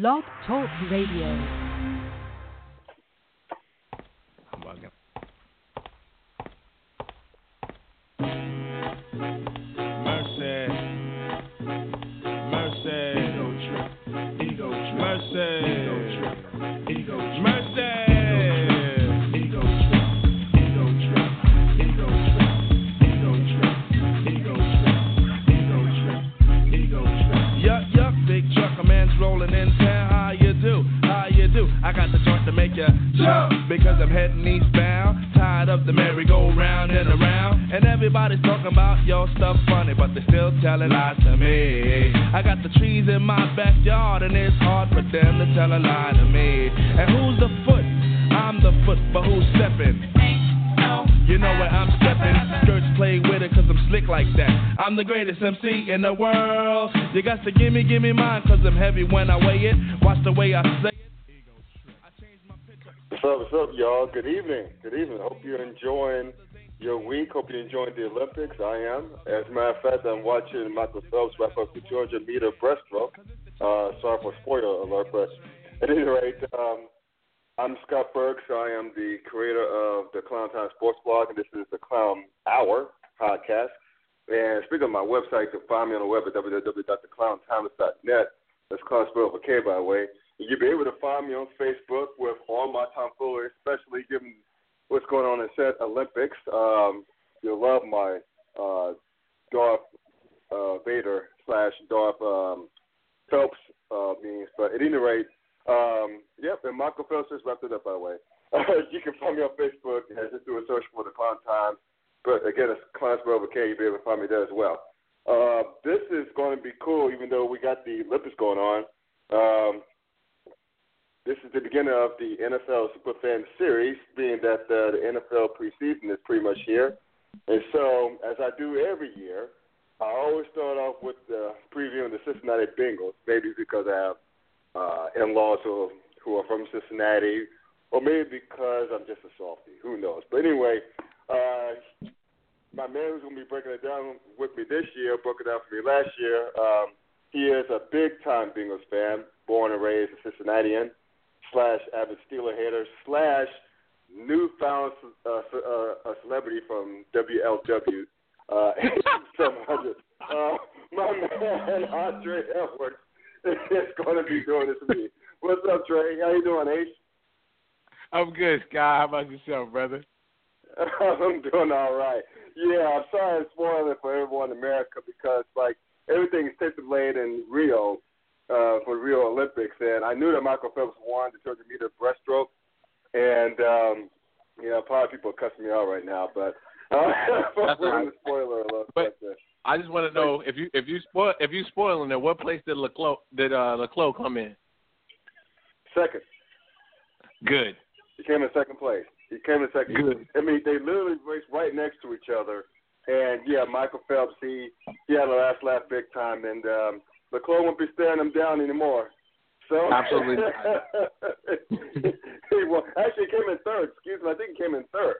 Blog Talk Radio. World. To gimme, gimme mine cause I'm heavy when I weigh it. Watch the way I say What's up, what's up, y'all? Good evening. Good evening. Hope you're enjoying your week. Hope you're enjoying the Olympics. I am. As a matter of fact, I'm watching Michael Phelps wrap up the 200 meter breaststroke. Uh, sorry for spoiler alert, but at any rate, um, I'm Scott Burks. I am the creator of the Clown Time Sports Blog, and this is the Clown Hour podcast. And speaking of my website, you can find me on the web at www.theclowntimeless.net. That's clown spelled with K, by the way. You'll be able to find me on Facebook with all my tomfoolery, especially given what's going on in said Olympics. Um, you'll love my uh, Darth uh, Vader slash Darth um, Phelps uh, memes. But at any rate, um, yep, and Michael Phelps just wrapped it up, by the way. you can find me on Facebook. Yeah, just do a search for the Clown Time. But again, it's Clown Spell with K. You'll be able to find me there as well. Uh, this is going to be cool, even though we got the Olympics going on. Um, this is the beginning of the NFL Superfan Series, being that uh, the NFL preseason is pretty much here. And so, as I do every year, I always start off with uh, previewing the Cincinnati Bengals, maybe because I have uh, in-laws who, who are from Cincinnati, or maybe because I'm just a softie. Who knows? But anyway, uh, my man who's going to be breaking it down with me this year broke it down for me last year. Um, he is a big-time Bengals fan, born and raised a Cincinnatian slash avid Steeler hater slash newfound uh, uh, a celebrity from WLW uh, 700. Uh, my man Andre Edwards is going to be doing this with me. What's up, Trey? How you doing, Ace? I'm good, Sky. How about yourself, brother? I'm doing all right. Yeah, I'm sorry to spoil it for everyone in America because like everything is stipulated in Rio uh, for Rio Olympics, and I knew that Michael Phelps won the 200 meter breaststroke, and um, you know, probably people are cussing me out right now, but uh, That's right. spoiler alert. But, I just want to know if you if you spoil if you spoiling it, what place did le Clos did uh, le Clos come in? second, Good. he came in second place. He came in second. Good. I mean, they literally raced right next to each other, and yeah, Michael Phelps he he had a last laugh big time, and um, le Clos won't be staring him down anymore. So Absolutely. he won. Actually, he came in third. Excuse me. I think he came in third.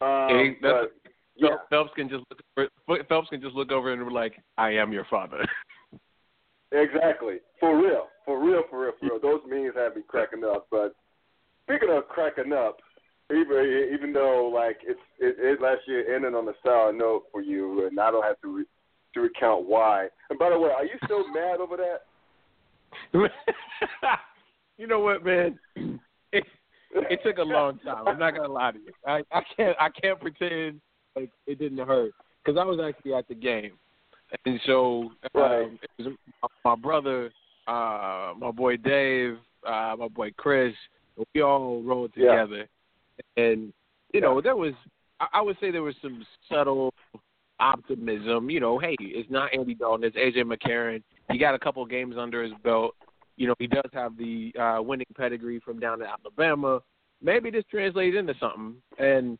Um, Yeah, he- that's- but, yeah, Phelps can just look over, Phelps can just look over and be like, "I am your father." exactly. For real. For real. For real. For real. Those memes had me cracking up. But speaking of cracking up, even even though like it's it, it last year ended on a sour note for you, and I don't have to re, to recount why. And by the way, are you still mad over that? you know what, man? It, it took a long time. I'm not gonna lie to you. I, I can't I can't pretend like it didn't hurt because I was actually at the game, and so um, Right. was my brother, uh, my boy Dave, uh, my boy Chris. We all rolled Yeah. And you know there was I, would say there was some subtle optimism. You know, hey, it's not Andy Dalton, it's AJ McCarron. He got a couple of games under his belt. You know, he does have the uh, winning pedigree from down in Alabama. Maybe this translates into something. And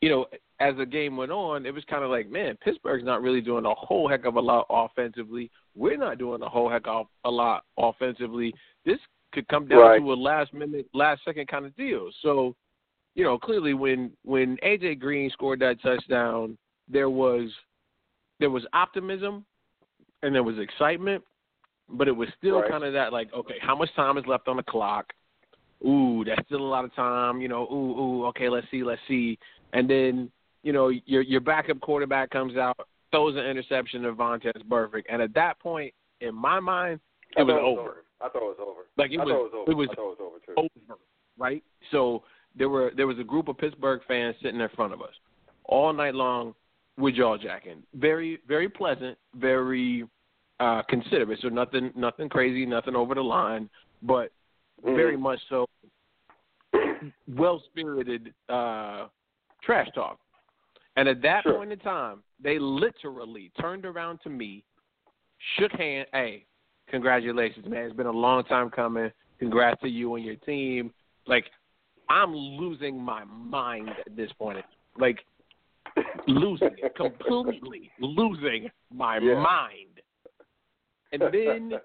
you know, as the game went on, it was kind of like, man, Pittsburgh's not really doing a whole heck of a lot offensively. We're not doing a whole heck of a lot offensively. This could come down Right. to a last minute, last second kind of deal. So, you know, clearly when when AJ Green scored that touchdown, there was there was optimism and there was excitement. but it was still Right. kind of that like, okay, how much time is left on the clock? Ooh, that's still a lot of time. You know, ooh, ooh, okay, let's see, let's see. And then, you know, your your backup quarterback comes out, throws an interception to Vontaze Burfict, and at that point, in my mind, it was thought over. I thought it was over. Like it I was, thought it was over. it was I thought it was over too. over, right? So there were there was a group of Pittsburgh fans sitting in front of us all night long with jaw jacking. Very very pleasant, very uh considerate. So nothing nothing crazy, nothing over the line, but Mhm. very much so well spirited uh trash talk. And at that Sure. point in time, they literally turned around to me, shook hand, hey, congratulations, man. It's been a long time coming. Congrats to you and your team. Like, I'm losing my mind at this point. Like, losing it, completely losing my Yeah. mind. And then,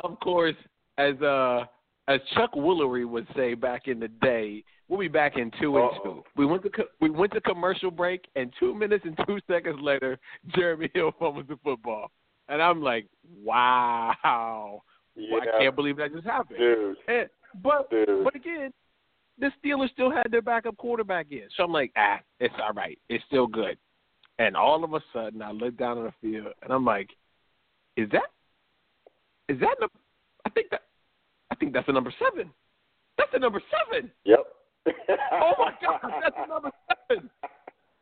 of course, as uh as Chuck Woolery would say back in the day, we'll be back in 2 and two. We went to co- we went to commercial break, and two minutes and two seconds later, Jeremy Hill fumbles the football, and I'm like, wow, yeah, I can't believe that just happened. dude, And, but dude. but again, the Steelers still had their backup quarterback in, so I'm like, ah, it's all right, it's still good. And all of a sudden, I look down on the field, and I'm like, is that is that the? I think that I think that's the number seven. That's the number seven. Yep. Oh my God, that's the number seven.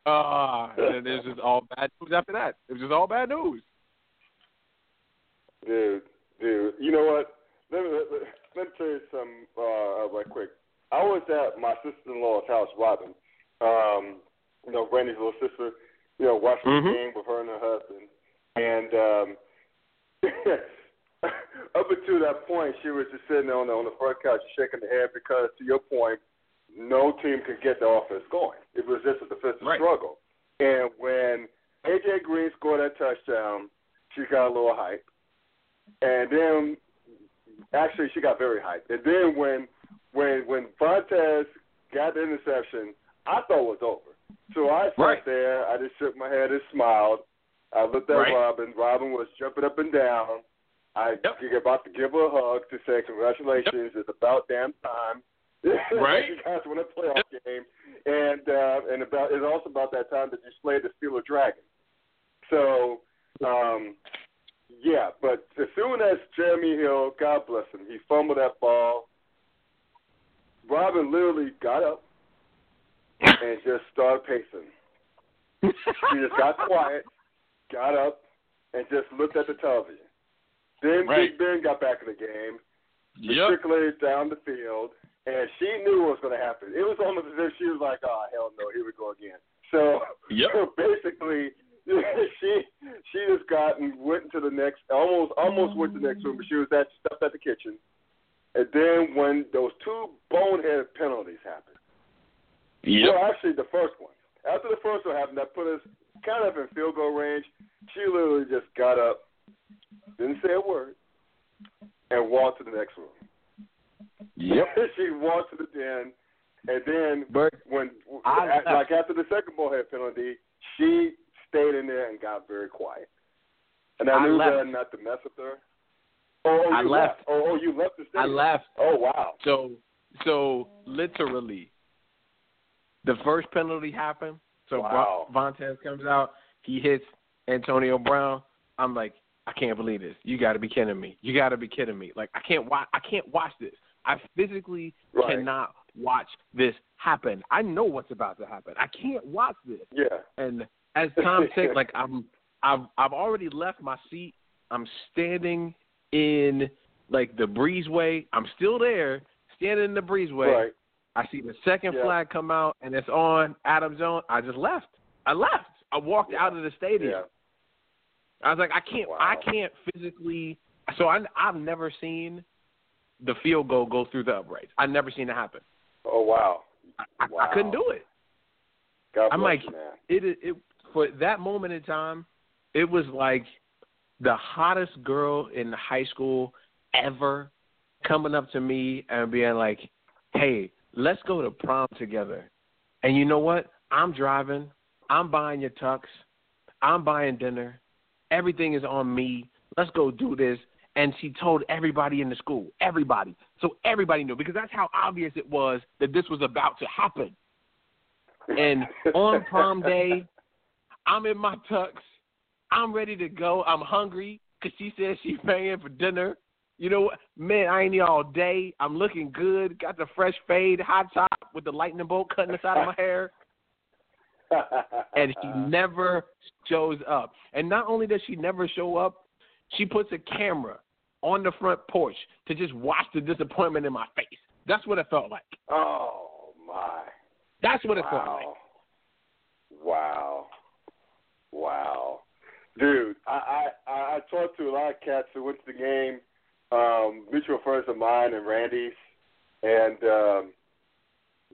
Ah, and it was just all bad news after that. It was just all bad news. Dude, dude, you know what? Let me let, me- let me tell you something uh, right quick. I was at my sister-in-law's house, Robin. Um, you know, Randy's little sister. You know, watching Mhm. the game with her and her husband, and um, up until that point, she was just sitting on the on the front couch, shaking her head because, to your point, no team could get the offense going. It was just a defensive Right. struggle. And when AJ Green scored that touchdown, she got a little hype. And then, actually, she got very hyped. And then when when when Vontaze got the interception, I thought it was over. So I sat Right. there, I just shook my head and smiled. I looked at Right. Robin. Robin was jumping up and down. I Yep. was about to give her a hug to say congratulations. It's about damn time. Right. you guys won a playoff game, and uh, and about it's also about that time that you slayed the Steeler Dragon. So, um, yeah, but as soon as Jeremy Hill, God bless him, he fumbled that ball. Robin literally got up and just started pacing. She just got quiet, got up, and just looked at the television. Then Right. Big Ben got back in the game, Yep. matriculated down the field, and she knew what was going to happen. It was almost as if she was like, "Oh hell no, here we go again." So, Yep. so basically, she she just got and went into the next, almost almost went to the next room, but she was at at the kitchen, and then when those two bonehead penalties happened. Yep. Well, actually, the first one. After the first one happened, that put us kind of in field goal range. She literally just got up, didn't say a word, and walked to the next room. Yep. she walked to the den, and then But when, I at- left. like after the second ballhead penalty, she stayed in there and got very quiet. And I, I knew left. that not to mess with her. Oh, oh, I you left. Oh, oh, you left the stadium. I left. Oh, wow. So so literally, the first penalty happened. So Wow. Vontaze comes out. He hits Antonio Brown. I'm like, I can't believe this. You got to be kidding me. You got to be kidding me. Like I can't watch. I can't watch this. I physically Right. cannot watch this happen. I know what's about to happen. I can't watch this. Yeah. And as time takes, like I'm, I've, I've already left my seat. I'm standing in like the breezeway. I'm still there, standing in the breezeway. Right. I see the second Yeah. flag come out, and it's on Adam Jones. I just left. I left. I walked out of the stadium. Yeah. I was like, I can't, I can't physically. So I, I've never seen the field goal go through the uprights. I've never seen it happen. Oh, wow. I, Wow. I couldn't do it. God I'm like, you, man. it, it for that moment in time, it was like the hottest girl in high school ever coming up to me and being like, "Hey, let's go to prom together." And you know what? I'm driving. I'm buying your tux. I'm buying dinner. Everything is on me. Let's go do this. and she told everybody in the school, everybody. So everybody knew because that's how obvious it was that this was about to happen. And on prom day, I'm in my tux. I'm ready to go. I'm hungry because she said she's paying for dinner. You know what? Man, I ain't here all day. I'm looking good. Got the fresh fade, hot top with the lightning bolt cutting the side of my hair. and she never shows up. And not only does she never show up, she puts a camera on the front porch to just watch the disappointment in my face. That's what it felt like. Oh my. That's what it wow. felt like. Wow. Wow. Dude, I, I I talked to a lot of cats who went to the game, um, mutual friends of mine and Randy's, and um,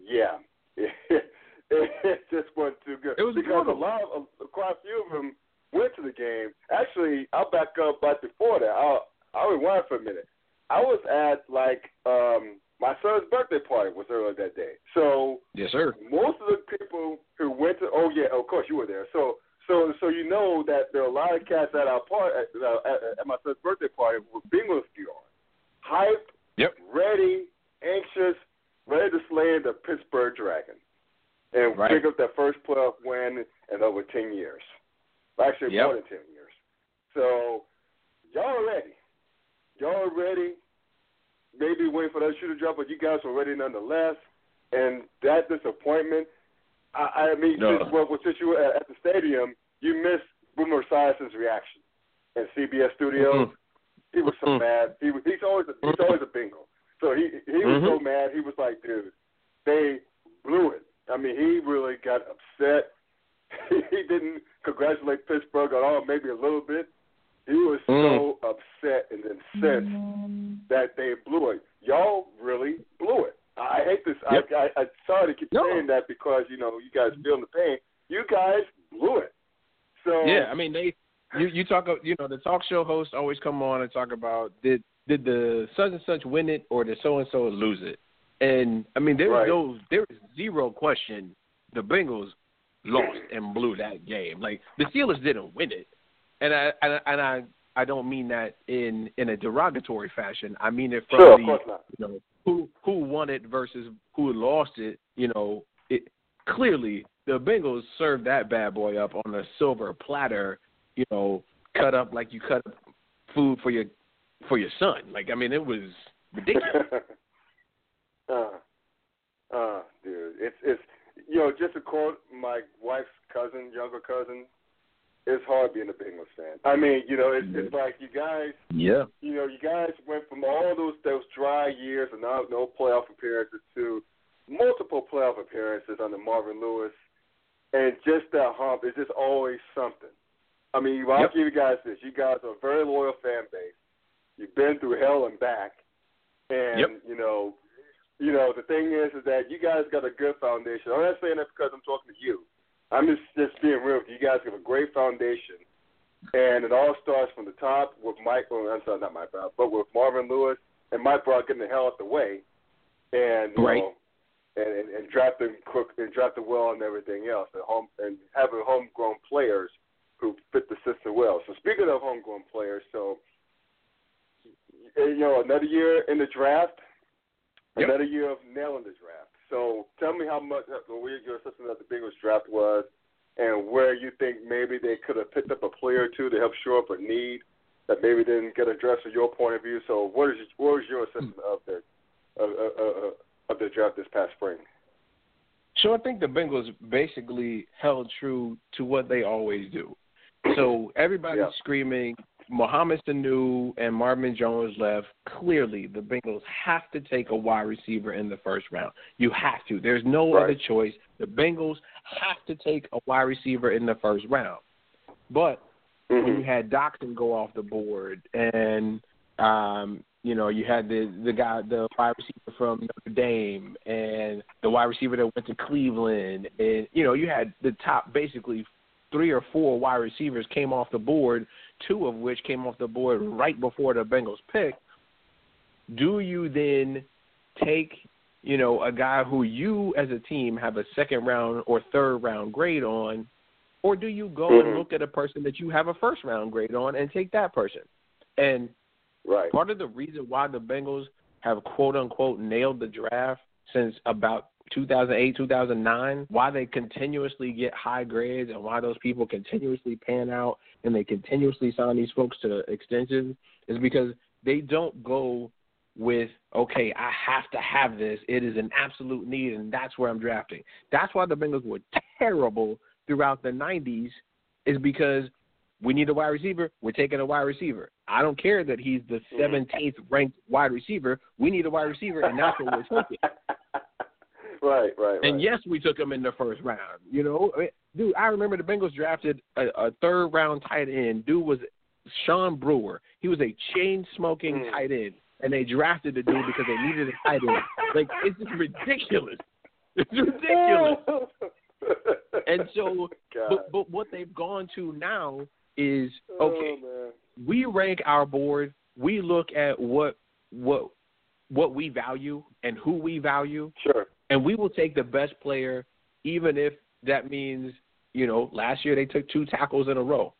yeah, it, it just wasn't too good. It was because a lot of quite a few of them went to the game. Actually, I'll back up right before that. I'll I'll rewind for a minute. I was at like um my son's birthday party was earlier that day. So Yes, sir. most of the people who went to oh yeah, of course you were there. So so so you know that there are a lot of cats at our party at, uh, at, at my son's birthday party with Bengals gear on, hyped, Yep. ready, anxious, ready to slay the Pittsburgh Dragon, and Right. pick up that first playoff win in over ten years. Actually, Yep. more than ten years. So y'all are ready. Y'all are ready. Maybe waiting for that shooter drop, but you guys were ready nonetheless. And that disappointment, I, I mean, No. since, well, since you were at, at the stadium, you missed Boomer Esiason's reaction in CBS Studios. Mhm. He was so Mhm. mad. He was, he's always a, he's always a bingo. So he he was so Mhm. mad. He was like, dude, they blew it. I mean, he really got upset. he didn't congratulate Pittsburgh at all, maybe a little bit. He was so upset and incensed that they blew it. Y'all really blew it. I hate this. Yep. I, I I'm sorry to keep No. saying that because you know you guys feeling the pain. You guys blew it. So Yeah, I mean they you you talk you know the talk show hosts always come on and talk about did did the such and such win it or did so and so lose it, and I mean there was Right. no there was zero question the Bengals lost and blew that game. Like the Steelers didn't win it, and I and I, and I I don't mean that in in a derogatory fashion. I mean it from sure, the you know who who won it versus who lost it. You know, it clearly the Bengals served that bad boy up on a silver platter. You know, cut up like you cut up food for your for your son. Like I mean, it was ridiculous. uh, uh, dude, it's it's you know just to quote my wife's cousin, younger cousin, it's hard being a Bengals fan. I mean, you know, it's it's like you guys yeah. you know, you guys went from all those those dry years and no, no playoff appearances to multiple playoff appearances under Marvin Lewis, and just that hump is just always something. I mean, I'll Yep. give you guys this: you guys are a very loyal fan base. You've been through hell and back, and Yep. you know, you know, the thing is, is that you guys got a good foundation. I'm not saying that because I'm talking to you. I'm just just being real. You guys have a great foundation, and it all starts from the top with Mike. Well, I'm sorry, not Mike Brown, but with Marvin Lewis and Mike Brown getting the hell out the way, and you Right. know, and, and and drafting Cook and drafting well and everything else, and home and having homegrown players who fit the system well. So speaking of homegrown players, so you know, another year in the draft, Yep. another year of nailing the draft. So tell me how much uh, what your assessment of the Bengals draft was, and where you think maybe they could have picked up a player or two to help shore up a need that maybe didn't get addressed from your point of view. So what is what was your assessment of the of, of, of, of the draft this past spring? So I think the Bengals basically held true to what they always do. So everybody's Yeah. screaming, Mohamed Sanu and Marvin Jones left. Clearly, the Bengals have to take a wide receiver in the first round. You have to. There's no Right. other choice. The Bengals have to take a wide receiver in the first round. But when you Mm-hmm. had Doctson go off the board and um, you know, you had the the guy the wide receiver from Notre Dame and the wide receiver that went to Cleveland and you know, you had the top basically three or four wide receivers came off the board, two of which came off the board right before the Bengals pick. Do you then take, you know, a guy who you as a team have a second round or third round grade on or do you go and Mhm. look at a person that you have a first round grade on and take that person? And Right. Part of the reason why the Bengals have quote unquote nailed the draft since about 2008, 2009, why they continuously get high grades and why those people continuously pan out and they continuously sign these folks to extensions is because they don't go with, okay, I have to have this. It is an absolute need, and that's where I'm drafting. That's why the Bengals were terrible throughout the 90s, is because we need a wide receiver. We're taking a wide receiver. I don't care that he's the mm-hmm. 17th ranked wide receiver. We need a wide receiver, and that's what we're taking. right, right, right. And yes, we took him in the first round. You know, dude, I remember the Bengals drafted a, a third round tight end. Dude was Sean Brewer. He was a chain smoking Mm. tight end, and they drafted the dude because they needed a tight end. Like it's just ridiculous. It's ridiculous. And so, God. but but what they've gone to now is okay. Oh, we rank our board. We look at what what what we value and who we value, Sure. And we will take the best player, even if that means you know last year they took two tackles in a row.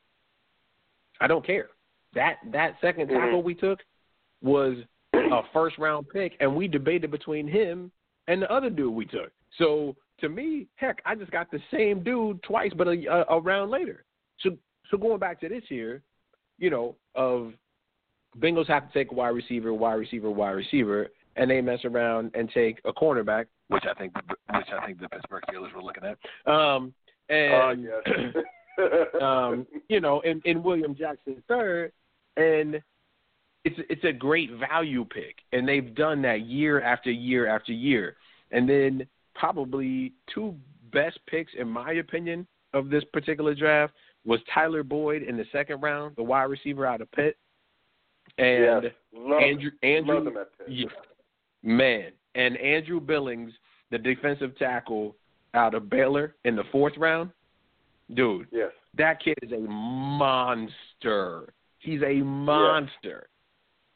I don't care. That that 2nd Mhm. tackle we took was a first round pick, and we debated between him and the other dude we took. So to me, heck, I just got the same dude twice, but a, a, a round later. So so going back to this year, you know, of Bengals have to take a wide receiver, wide receiver, wide receiver, and they mess around and take a cornerback, which I think which I think the Pittsburgh Steelers were looking at. Um, Oh, and yes. um, you know, in, in William Jackson third, and it's it's a great value pick, and they've done that year after year after year, and then probably two best picks in my opinion of this particular draft was Tyler Boyd in the second round, the wide receiver out of Pitt, and yes. Andrew Andrew love them at Pitt. yeah, man, and Andrew Billings, the defensive tackle out of Baylor in the fourth round, dude. Yes. That kid is a monster. He's a monster.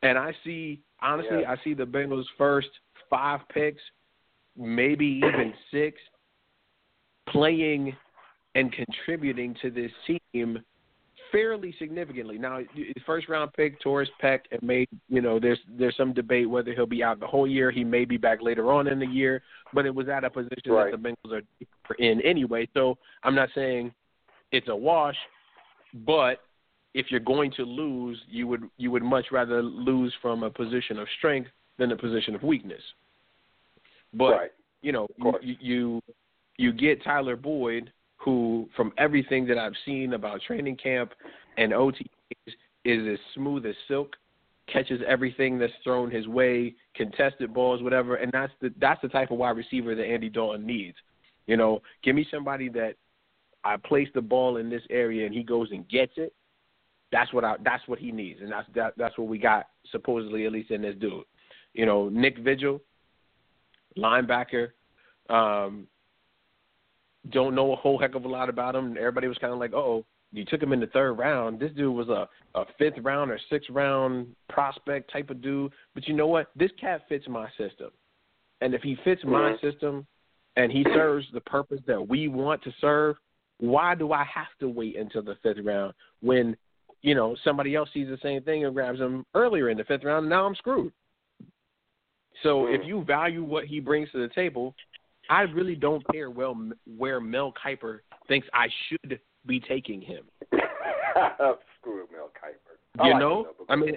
And I see, honestly, Yeah. I see the Bengals' first five picks, maybe even six, playing and contributing to this team fairly significantly. Now, his first round pick, Torres Peck, and made you know there's there's some debate whether he'll be out the whole year. He may be back later on in the year, but it was at a position Right. that the Bengals are in anyway. So I'm not saying it's a wash, but if you're going to lose, you would you would much rather lose from a position of strength than a position of weakness. But right. you know, you, you you get Tyler Boyd, who from everything that I've seen about training camp and OTAs is as smooth as silk, catches everything that's thrown his way, contested balls, whatever, and that's the that's the type of wide receiver that Andy Dalton needs. You know, give me somebody that I place the ball in this area and he goes and gets it. That's what I that's what he needs, and that's that, that's what we got supposedly at least in this dude. You know, Nick Vigil, linebacker. Um, don't know a whole heck of a lot about him. Everybody was kind of like, "Oh, you took him in the third round. This dude was a a fifth round or sixth round prospect type of dude." But you know what? This cat fits my system, and if he fits my system, and he serves the purpose that we want to serve, why do I have to wait until the fifth round when you know somebody else sees the same thing and grabs him earlier in the fifth round? and Now I'm screwed. So if Mm. you value what he brings to the table, I really don't care well where Mel Kiper thinks I should be taking him. Screw Mel Kiper. I You like know, I mean,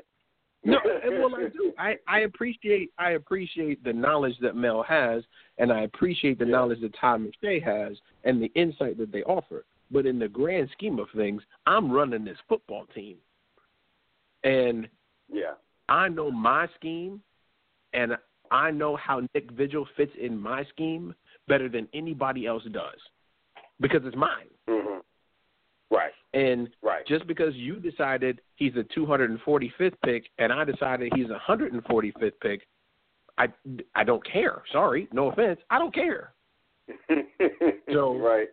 no, well I do. I I appreciate I appreciate the knowledge that Mel has, and I appreciate the Yeah. knowledge that Todd McShay has, and the insight that they offer. But in the grand scheme of things, I'm running this football team, and yeah. I know my scheme, and I know how Nick Vigil fits in my scheme better than anybody else does, because it's mine. hmm Right. And Right. just because you decided he's a 245th pick and I decided he's a 145th pick, I I don't care. Sorry, no offense, I don't care. So- right.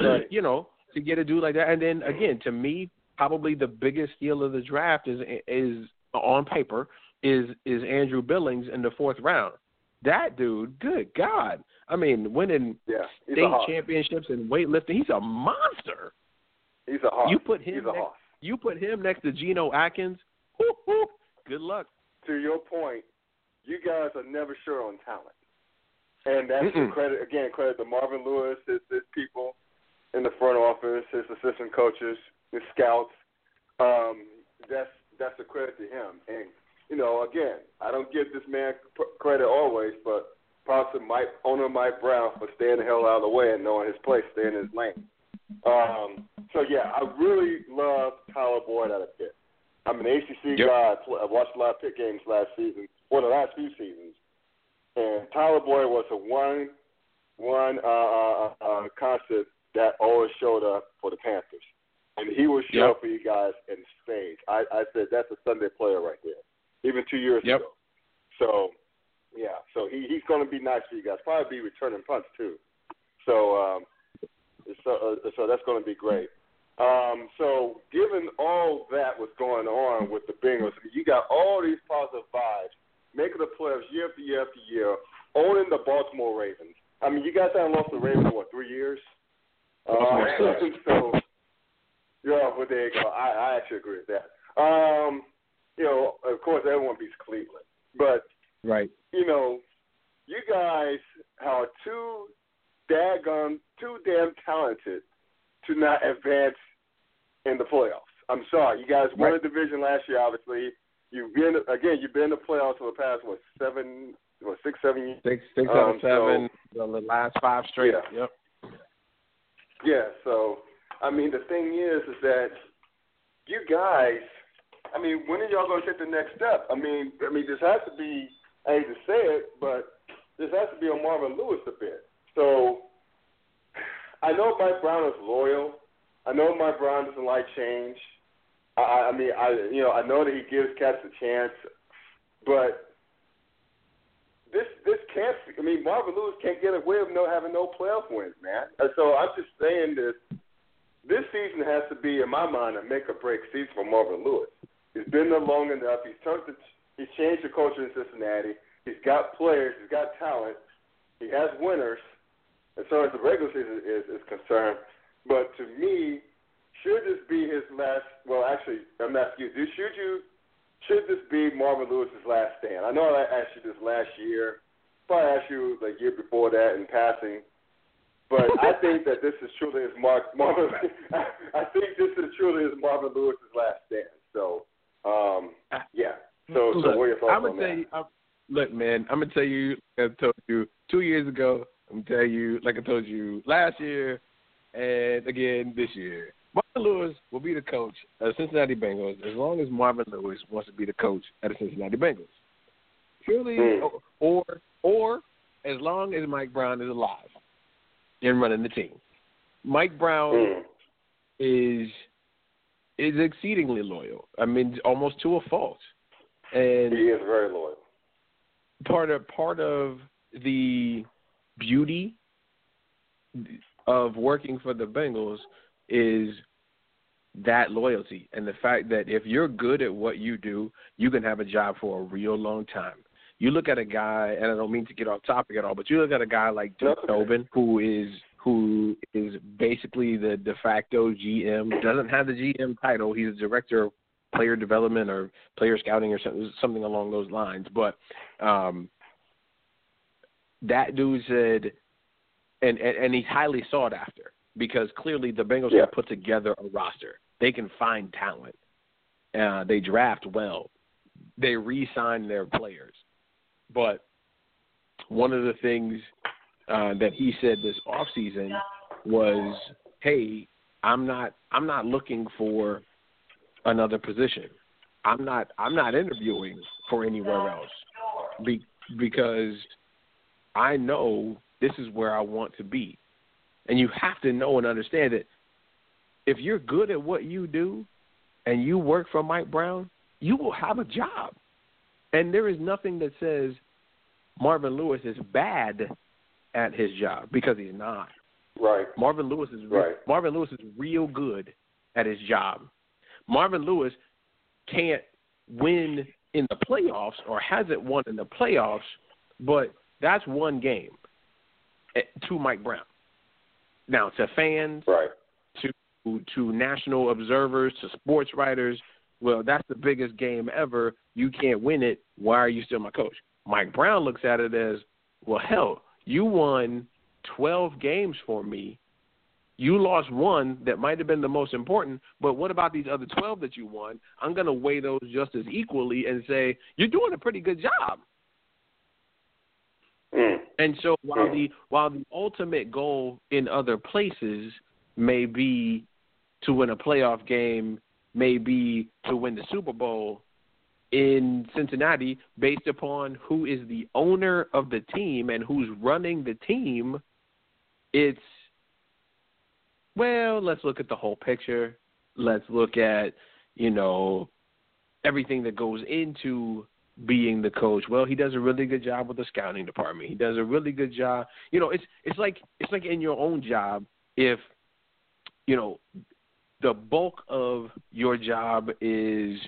Right. you know, to get a dude like that, and then again, to me, probably the biggest steal of the draft is is on paper is is Andrew Billings in the fourth round. That dude, good God! I mean, winning Yeah. State championships in weightlifting, he's a monster. He's a hoss. You put him He's a next-. You put him next to Geno Atkins, whoop, whoop, Good luck. To your point, you guys are never sure on talent, and that's Mm-mm. credit again. Credit to Marvin Lewis, his, his people in the front office, his assistant coaches, his scouts. Um, that's that's a credit to him. And you know, again, I don't give this man credit always, but props to Mike owner Mike Brown for staying the hell out of the way and knowing his place, staying in his lane. Um, so yeah, I really love Tyler Boyd out of Pitt. I'm an ACC Yep. guy. I watched a lot of Pitt games last season, or the last few seasons, and Tyler Boyd was a one one uh, uh, uh, concept that always showed up for the Panthers, and he will show Yep. up for you guys in spades. I, I said that's a Sunday player right there, even two years Yep. ago. So yeah, so he he's going to be nice for you guys. Probably be returning punts too. So um, so uh, so that's going to be great. Um, so given all that was going on with the Bengals, you got all these positive vibes, making the playoffs year after year after year, owning the Baltimore Ravens. I mean, you guys haven't lost the Ravens in what three years? Uh, so yeah, well there you go. I, I actually agree with that. Um, you know, of course, everyone beats Cleveland, but Right. you know, you guys are too daggum, too damn talented to not advance in the playoffs. I'm sorry, you guys won Right. a division last year. Obviously, you've been again. You've been in the playoffs for the past what seven, what six, seven years. Six six out Um, of seven. the last five straight. Yeah. Yep. Yeah. So, I mean, the thing is, is that you guys. I mean, when are y'all going to take the next step? I mean, I mean, this has to be. I hate to say it, but this has to be on Marvin Lewis a bit. So, I know Mike Brown is loyal. I know Mike Brown doesn't like change. I, I mean, I you know, I know that he gives cats a chance, but this this can't. I mean, Marvin Lewis can't get away with no having no playoff wins, man. And so I'm just saying this. This season has to be, in my mind, a make or break season for Marvin Lewis. He's been there long enough. He's turned the, he's changed the culture in Cincinnati. He's got players. He's got talent. He has winners. As far as the regular season is, is concerned, but to me, should this be his last? Well, actually, I'm asking you. Do should you should this be Marvin Lewis's last stand? I know I asked you this last year. Probably asked you the year before that in passing. But I think that this is truly his Mark Marvin. I think this is truly his Marvin Lewis's last stand. So, um, yeah. So, so Look, what are your thoughts I'm gonna tell that? you. I'm, look, man. I'm gonna tell you. I told you two years ago. I'm gonna tell you, like I told you last year, and again this year. Marvin Lewis will be the coach of the Cincinnati Bengals as long as Marvin Lewis wants to be the coach of the Cincinnati Bengals. Purely, Hmm. or or as long as Mike Brown is alive and running the team. Mike Brown Mm. is is exceedingly loyal. I mean, almost to a fault. And He is very loyal. part of part of the beauty of working for the Bengals is that loyalty and the fact that if you're good at what you do, you can have a job for a real long time. You look at a guy, and I don't mean to get off topic at all, but you look at a guy like Duke. Tobin, who is who is basically the de facto GM, doesn't have the GM title. He's a director of player development or player scouting or something, something along those lines. But um, that dude said, and, and and he's highly sought after because clearly the Bengals Yeah. can put together a roster. They can find talent. Uh, they draft well. They re-sign their players. But one of the things uh, that he said this offseason was, "Hey, I'm not I'm not looking for another position. I'm not I'm not interviewing for anywhere else be, because I know this is where I want to be. And you have to know and understand that if you're good at what you do and you work for Mike Brown, you will have a job. And there is nothing that says Marvin Lewis is bad at his job because he's not. Right. Marvin Lewis is re- Right. Marvin Lewis is real good at his job. Marvin Lewis can't win in the playoffs or hasn't won in the playoffs, but that's one game eh, to Mike Brown. Now to fans, Right. to to national observers, to sports writers, well, that's the biggest game ever. You can't win it. Why are you still my coach? Mike Brown looks at it as, well, hell, you won 12 games for me. You lost one that might have been the most important, but what about these other 12 that you won? I'm going to weigh those just as equally and say, you're doing a pretty good job. Mm. And so while the while the ultimate goal in other places may be to win a playoff game, may be to win the Super Bowl in Cincinnati based upon who is the owner of the team and who's running the team, it's well, let's look at the whole picture. Let's look at, you know, everything that goes into being the coach. Well, he does a really good job with the scouting department. He does a really good job. You know, it's it's like it's like in your own job if you know the bulk of your job is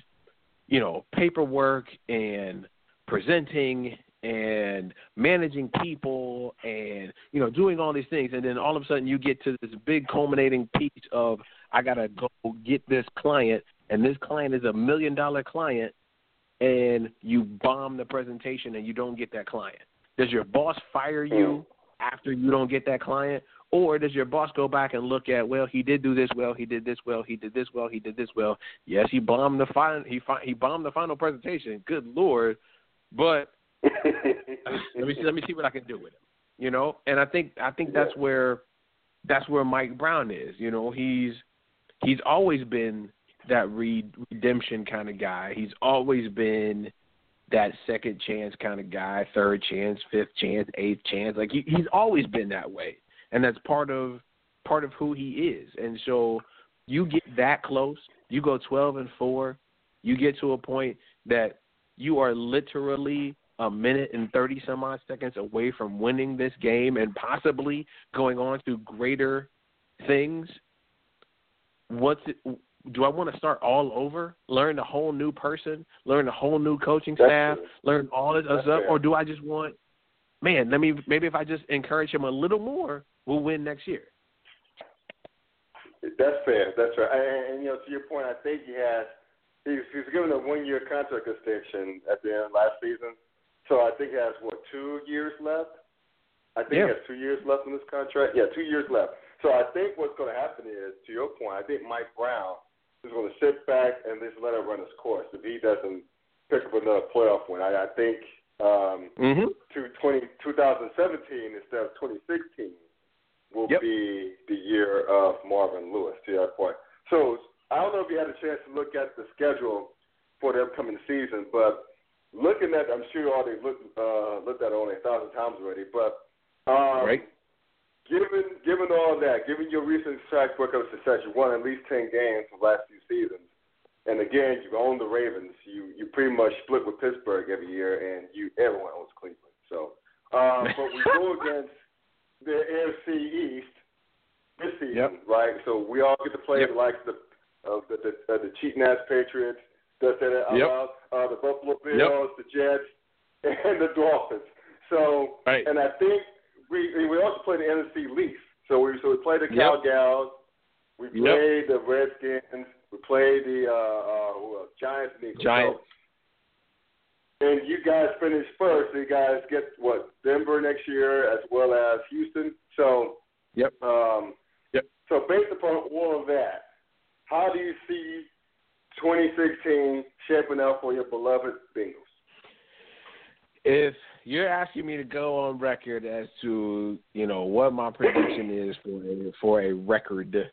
you know paperwork and presenting and managing people and you know doing all these things and then all of a sudden you get to this big culminating piece of I got to go get this client and this client is a million dollar client and you bomb the presentation and you don't get that client. Does your boss fire you hmm. after you don't get that client? Or does your boss go back and look at, well, he did do this well, he did this well, he did this well, he did this well. Yes, he bombed the final, he he bombed the final presentation. Good lord, but let me see, let me see what I can do with him. You know, and I think I think that's where that's where Mike Brown is. You know, he's he's always been that re- redemption kind of guy. He's always been that second chance kind of guy, third chance, fifth chance, eighth chance. Like he, he's always been that way, and that's part of part of who he is. And so you get that close, you go twelve and four, you get to a point that you are literally a minute and 30 some odd seconds away from winning this game and possibly going on to greater things. What's it, do I want to start all over, learn a whole new person, learn a whole new coaching That's staff, true. learn all this That's stuff, fair. or do I just want, man, let me maybe if I just encourage him a little more, we'll win next year. That's fair. That's right. And, and you know, to your point, I think he has. He's, he's given a one-year contract extension at the end of last season, so I think he has what two years left. I think Yeah. he has two years left in this contract. Yeah, two years left. So I think what's going to happen is, to your point, I think Mike Brown is going to sit back and just let it run its course. If he doesn't pick up another playoff win, I, I think um, Mm-hmm. to 20, 2017 instead of 2016 will Yep. be the year of Marvin Lewis, to your point. So I don't know if you had a chance to look at the schedule for the upcoming season, but looking at, I'm sure you already looked, uh, looked at it only a thousand times already, but um, Right. given given all that, given your recent track record of success, you won at least 10 games the last few seasons. And again, you own the Ravens. You you pretty much split with Pittsburgh every year, and you everyone owns Cleveland. So, um, but we go against the AFC East this season, Yep. right? So we all get to play Yep. the likes of of the the, uh, the cheating ass Patriots, the the, uh, Yep. uh, the Buffalo Bills, the Jets, and the Dolphins. So, Right. and I think we we also play the NFC Least. So we so we play the Yep. Cowgirls, we Yep. the Redskins, we play the uh, uh. Giants and Eagles. Giants. So, and you guys finish first. You guys get what Denver next year as well as Houston. So Yep. um, Yep. So based upon all of that, how do you see 2016 shaping up for your beloved Bengals? If you're asking me to go on record as to you know what my prediction is for a, for a record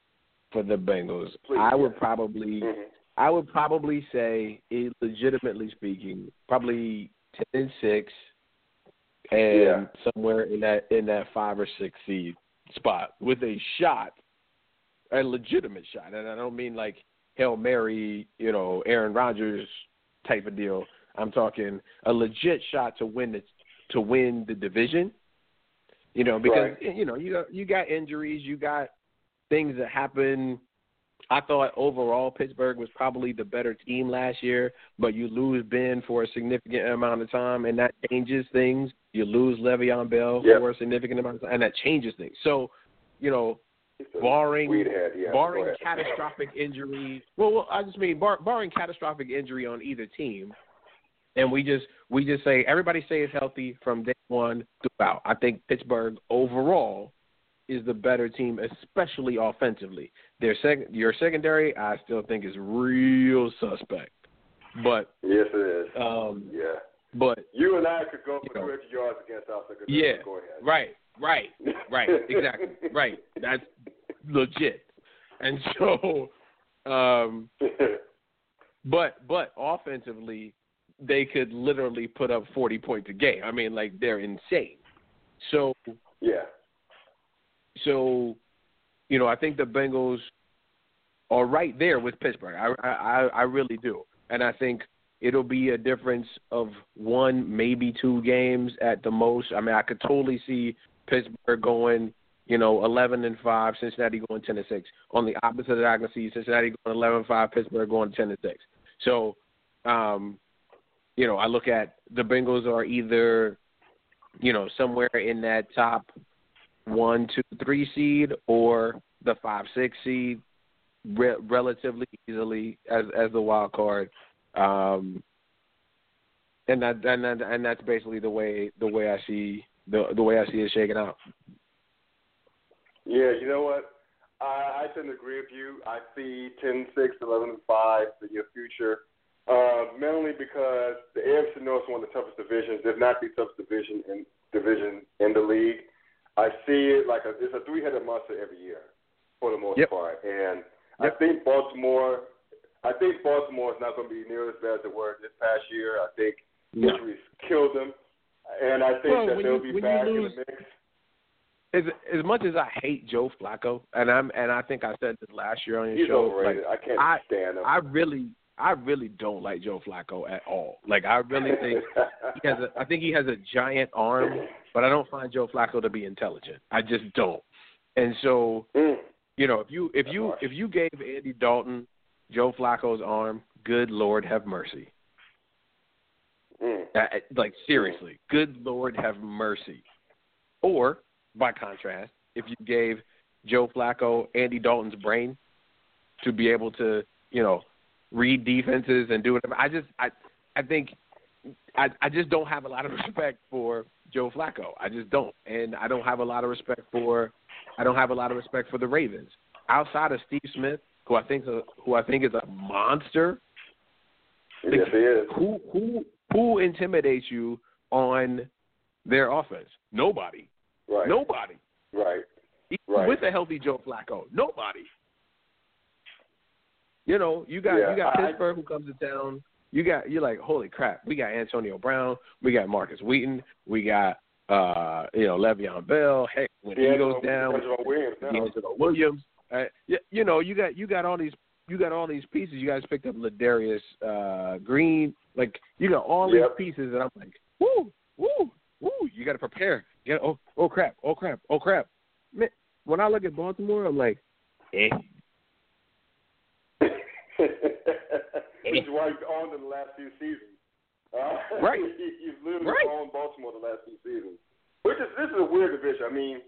for the Bengals, Please, I would yeah. probably Mhm. I would probably say, eh, legitimately speaking, probably ten and six, and Yeah. somewhere in that in that five or six seed spot with a shot, a legitimate shot, and I don't mean like hail mary, you know, Aaron Rodgers type of deal. I'm talking a legit shot to win the to win the division. You know, because Right. you know you got you got injuries, you got things that happen. I thought overall Pittsburgh was probably the better team last year, but you lose Ben for a significant amount of time, and that changes things. You lose Le'Veon Bell Yep. for a significant amount of time, and that changes things. So, you know, barring yeah, barring catastrophic injury. Well, well, I just mean bar, barring catastrophic injury on either team, and we just we just say everybody stays healthy from day one throughout. I think Pittsburgh overall is the better team, especially offensively. Their sec- your secondary, I still think is real suspect. But yes, it is. Um, yeah. But you and I could go for 200 yards against our secondary. Yeah. Go ahead. Right. Right. Right. exactly. Right. That's legit. And so, um, but but offensively, they could literally put up 40 points a game. I mean, like they're insane. So yeah. So, you know, I think the Bengals are right there with Pittsburgh. I I I really do, and I think it'll be a difference of one, maybe two games at the most. I mean, I could totally see Pittsburgh going, you know, eleven and five, Cincinnati going ten and six. On the opposite of that, I can see Cincinnati going eleven and five, Pittsburgh going ten and six. So, um, you know, I look at the Bengals are either, you know, somewhere in that top one, two, three seed or the five, six seed re- relatively easily as as the wild card. Um, and that and that, and that's basically the way the way I see the the way I see it shaking out. Yeah, you know what? I, I tend to agree with you. I see 10 6, 11 5 in your future, uh, mainly because the AFC North is one of the toughest divisions, if not the toughest division in division in the league. I see it like a, it's a three headed monster every year for the most yep. part. And yep. I think Baltimore I think Baltimore is not going to be near as bad as they were this past year. I think no. injuries killed them, and I think well, that they'll you, be back lose, in the mix. As as much as I hate Joe Flacco, and I'm and I think I said this last year on your He's show, overrated. like I can't I, stand him. I really I really don't like Joe Flacco at all. Like I really think he has a I think he has a giant arm, but I don't find Joe Flacco to be intelligent. I just don't. And so, mm. you know, if you if you if you gave Andy Dalton Joe Flacco's arm, good Lord have mercy. Mm. Like seriously, good Lord have mercy. Or by contrast, if you gave Joe Flacco Andy Dalton's brain to be able to, you know, read defenses and do whatever, I just I I think I I just don't have a lot of respect for Joe Flacco. I just don't, and I don't have a lot of respect for I don't have a lot of respect for the Ravens outside of Steve Smith, who I think who I think is a monster. Yes, he is. Who who who intimidates you on their offense? Nobody. Right. Nobody. Right. Even right. With a healthy Joe Flacco, nobody. You know, you got yeah, you got I, Pittsburgh who comes to town. You got you're like, holy crap, we got Antonio Brown, we got Markus Wheaton, we got uh, you know, Le'Veon Bell. Heck, when yeah, he goes down, Williams, DeAngelo Williams. Uh, you, you know, you got you got all these you got all these pieces. You guys picked up Ladarius uh, Green. Like you got all yep. these pieces, and I'm like, woo, woo, woo. You got to prepare. You got oh oh crap, oh crap, oh crap. Man, when I look at Baltimore, I'm like, eh. Which is why you've owned in the last few seasons. Uh, right. you've literally right. owned Baltimore the last few seasons. Which is this is a weird division. I mean,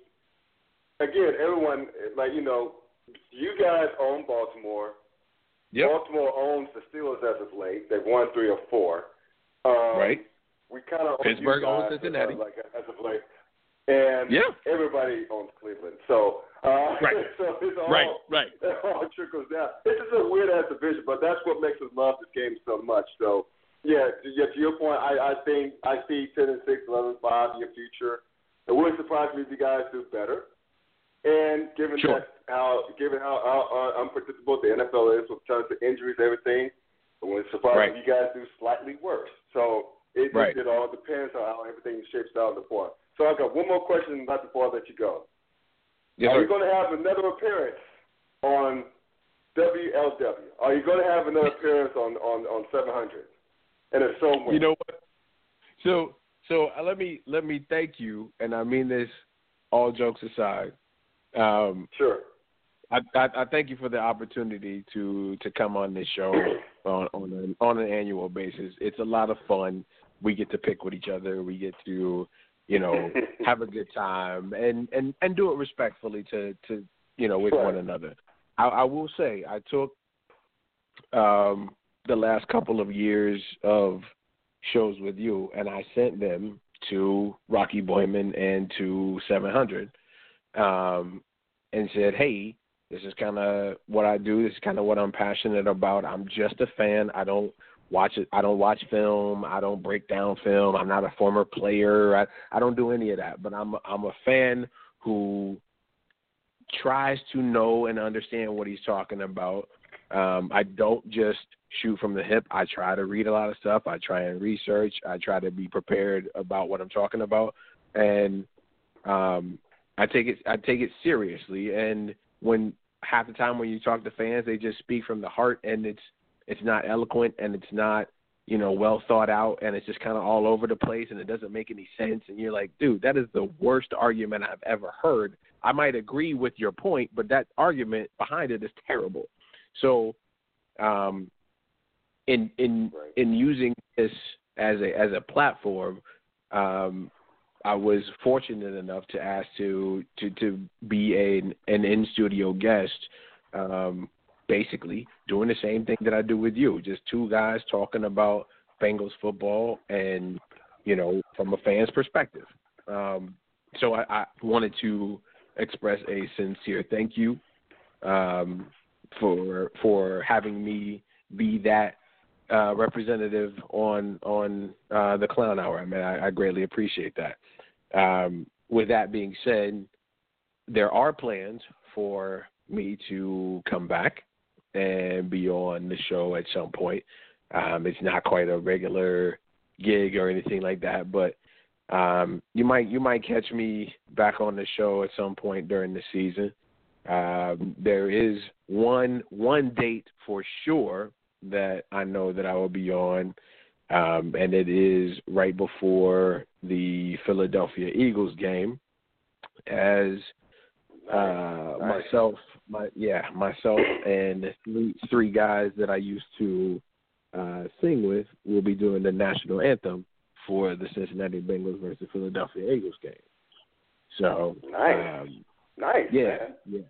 again, everyone like you know, you guys own Baltimore. Yep. Baltimore owns the Steelers as of late. They've won three or four. Um, right. We kind of Pittsburgh own owns Cincinnati. Like as of late, and yeah. everybody owns Cleveland. So uh, right. so it's all right. Right. It all trickles down. This is a weird ass division, but that's what makes us love this game so much. So yeah, yeah. To your point, I I think I see ten and six, eleven and five in your future. It wouldn't surprise me if you guys do better. And given sure. that how given how, how uh, unpredictable the NFL is with terms of injuries, and everything, it wouldn't surprise right. if you guys do slightly worse. So it right. it all depends on how everything shapes out in the point. So I got one more question about before I let you go. Yes, Are you going to have another appearance on WLW? Are you going to have another appearance on on on 700? And if so, when? You know what? So so uh, let me let me thank you, and I mean this all jokes aside. Um, sure. I, I, I thank you for the opportunity to to come on this show on on an, on an annual basis. It's a lot of fun. We get to pick with each other. We get to you know have a good time and and and do it respectfully to to you know, with one another. I, I will say I took um, the last couple of years of shows with you, and I sent them to Rocky Boiman and to 700, um, and said, "Hey, this is kind of what I do. This is kind of what I'm passionate about. I'm just a fan. I don't watch it. I don't watch film. I don't break down film. I'm not a former player. I I don't do any of that. But I'm I'm a fan who tries to know and understand what he's talking about. Um, I don't just shoot from the hip. I try to read a lot of stuff. I try and research. I try to be prepared about what I'm talking about, and um, I take it I take it seriously. And when half the time when you talk to fans, they just speak from the heart, and it's it's not eloquent and it's not you know well thought out, and it's just kind of all over the place, and it doesn't make any sense. And you're like, dude, that is the worst argument I've ever heard. I might agree with your point, but that argument behind it is terrible. So, um, in in in using this as a as a platform, um, I was fortunate enough to ask to to to be a an in studio guest, um, basically doing the same thing that I do with you, just two guys talking about Bengals football and you know from a fan's perspective. Um, so I, I wanted to express a sincere thank you um, for for having me be that uh, representative on on uh, the Clown Hour. I mean, I, I greatly appreciate that. Um, with that being said, there are plans for me to come back and be on the show at some point. Um, it's not quite a regular gig or anything like that, but um, you might you might catch me back on the show at some point during the season. Um, there is one one date for sure that I know that I will be on, um, and it is right before the Philadelphia Eagles game. As uh, Nice. myself, my yeah, myself and three, three guys that I used to uh, sing with will be doing the national anthem for the Cincinnati Bengals versus Philadelphia Eagles game. So Nice. um, Nice. yeah, man. yeah,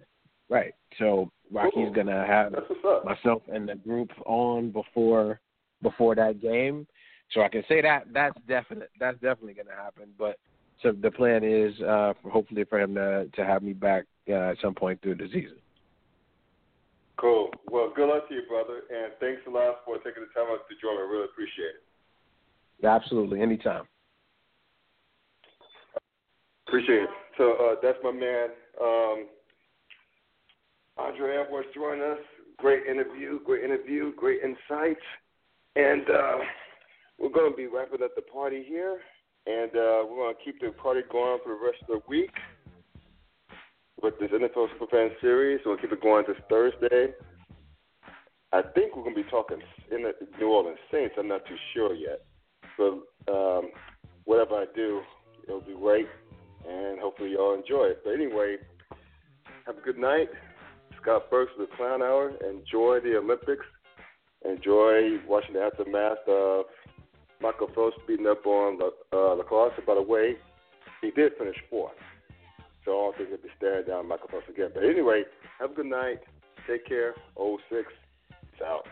right. So Rocky's Cool. gonna have That's what's up. myself and the group on before before that game, so I can say that that's definite. That's definitely gonna happen. But so the plan is uh, hopefully for him to to have me back uh, at some point through the season. Cool. Well, good luck to you, brother, and thanks a lot for taking the time out to join. I really appreciate it. Absolutely, anytime. Appreciate it. So uh, that's my man, um, Andre Edwards joining us. Great interview, great interview, great insights. And uh, we're going to be wrapping up the party here. And uh, we're going to keep the party going for the rest of the week with this NFL Superfan series. We'll keep it going this Thursday. I think we're going to be talking in the New Orleans Saints. I'm not too sure yet. But um, whatever I do, it'll be great and hopefully y'all enjoy it. But anyway, have a good night. Scott Burks with the Clown Hour. Enjoy the Olympics. Enjoy watching the aftermath of Michael Phelps beating up on uh, le Clos. By the way, he did finish fourth. So I don't think he'll be staring down Michael Phelps again. But anyway, have a good night. Take care. 06. It's out.